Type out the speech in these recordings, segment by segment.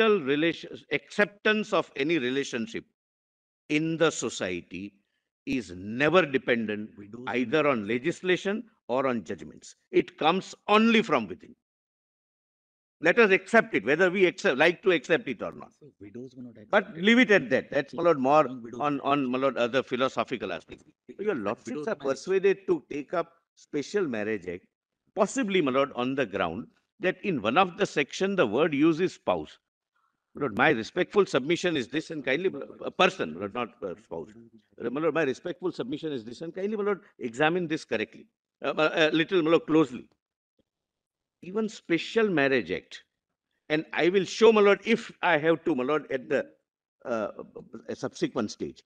Relation, acceptance of any relationship in the society is never dependent either on legislation or on judgments. It comes only from within. Let us accept it, whether we accept, like to accept it or not. But leave it at that. That's my more on, on lord, other philosophical aspects. Your lordships are persuaded to take up special marriage act, possibly, my lord, on the ground that in one of the section the word uses spouse. Lord, my respectful submission is this and kindly, a person, Lord, not a spouse. Lord, my respectful submission is this and kindly, Lord, examine this correctly, uh, uh a little more closely. Even special marriage act, and I will show, my Lord, if I have to, my Lord, at the uh, subsequent stage.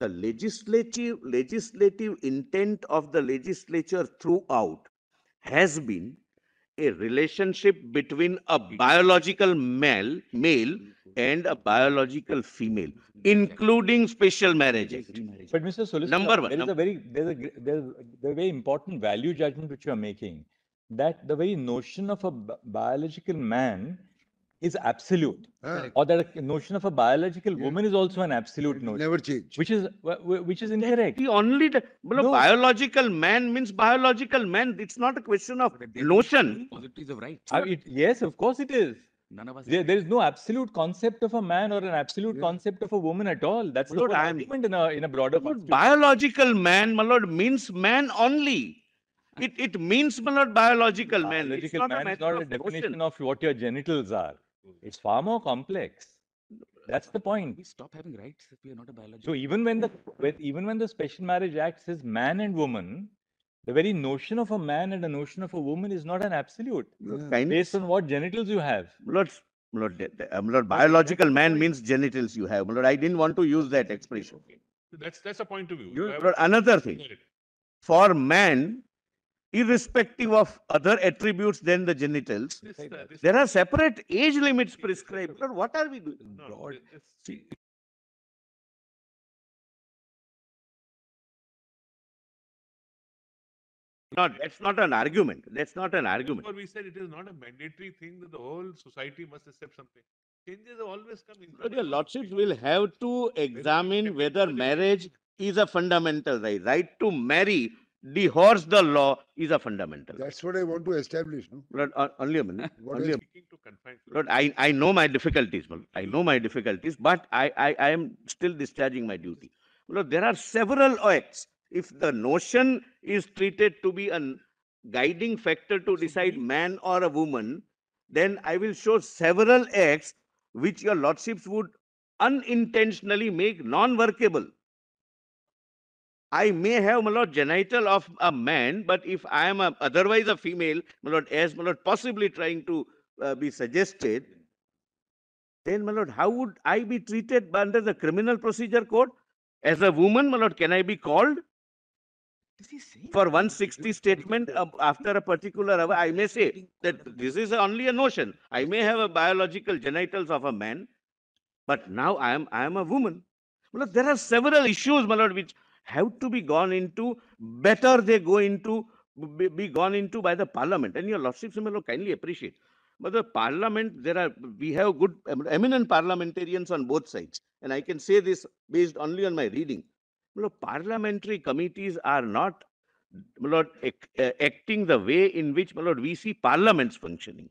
The legislative, legislative intent of the legislature throughout has been a relationship between a biological male, male and a biological female, including special marriage. But Mr. Solicitor, Number one, there is a very there's a there's a very important value judgment which you are making that the very notion of a biological man is absolute, Ah, or that a notion of a biological Yeah. woman is also an absolute it notion, Never change. which is wh- wh- which is incorrect. The only the, No. biological man means biological man. It's not a question of notion. Positives of right. Uh, it, yes, of course it is. None of us. There, there is no absolute concept of a man or an absolute Yeah. concept of a woman at all. That's the Lord, whole argument in a in a broader But constitution. biological man, my lord, means man only. It, it means, my lord, biological man. It's Biological not a man is not a definition notion. of what your genitals are. Hmm. It's far more complex. That's the point. We stop having rights if we are not a biological. So even when the when, even when the Special Marriage Act says man and woman, the very notion of a man and a notion of a woman is not an absolute Yeah. Based on what genitals you have. Lord, Lord, uh, the- the- Lord, biological man means genitals you have. Lord, I didn't want to use that expression. That's, that's a point of view. You- You Lord, another thing, for man, irrespective of other attributes than the genitals, This, uh, this- there are separate age limits prescribed. Lord, what are we doing? no, broad- this- this- Not, that's not an argument. That's not an argument. But we said it is not a mandatory thing that the whole society must accept something. Changes have always come in. But your lordships will have to examine whether marriage is a fundamental right. Right to marry, divorce the law is a fundamental. That's what I want to establish, no? Lord, uh, only a minute. What only a, Seeking to confine. Lord, I, I know my difficulties. Lord. I know my difficulties, but I, I, I am still discharging my duty. Lord, there are several acts. If the notion is treated to be a guiding factor to decide man or a woman, then I will show several acts which your lordships would unintentionally make non-workable. I may have, my lord, genital of a man, but if I am a, otherwise a female, my lord, as my lord, possibly trying to uh, be suggested, then, my lord, how would I be treated under the criminal procedure code? As a woman, my lord, can I be called Is he saying? for 160 statement uh, after a particular hour? I may say that this is only a notion. I may have a biological genitals of a man, but now I am I am a woman. My lord, there are several issues, my lord, which have to be gone into. Better they go into be, gone into by the parliament. And your lordships, my lord, kindly appreciate. But the parliament, there are we have good eminent parliamentarians on both sides, and I can say this based only on my reading. Lord, parliamentary committees are not lord, ac- uh, acting the way in which lord, we see parliaments functioning.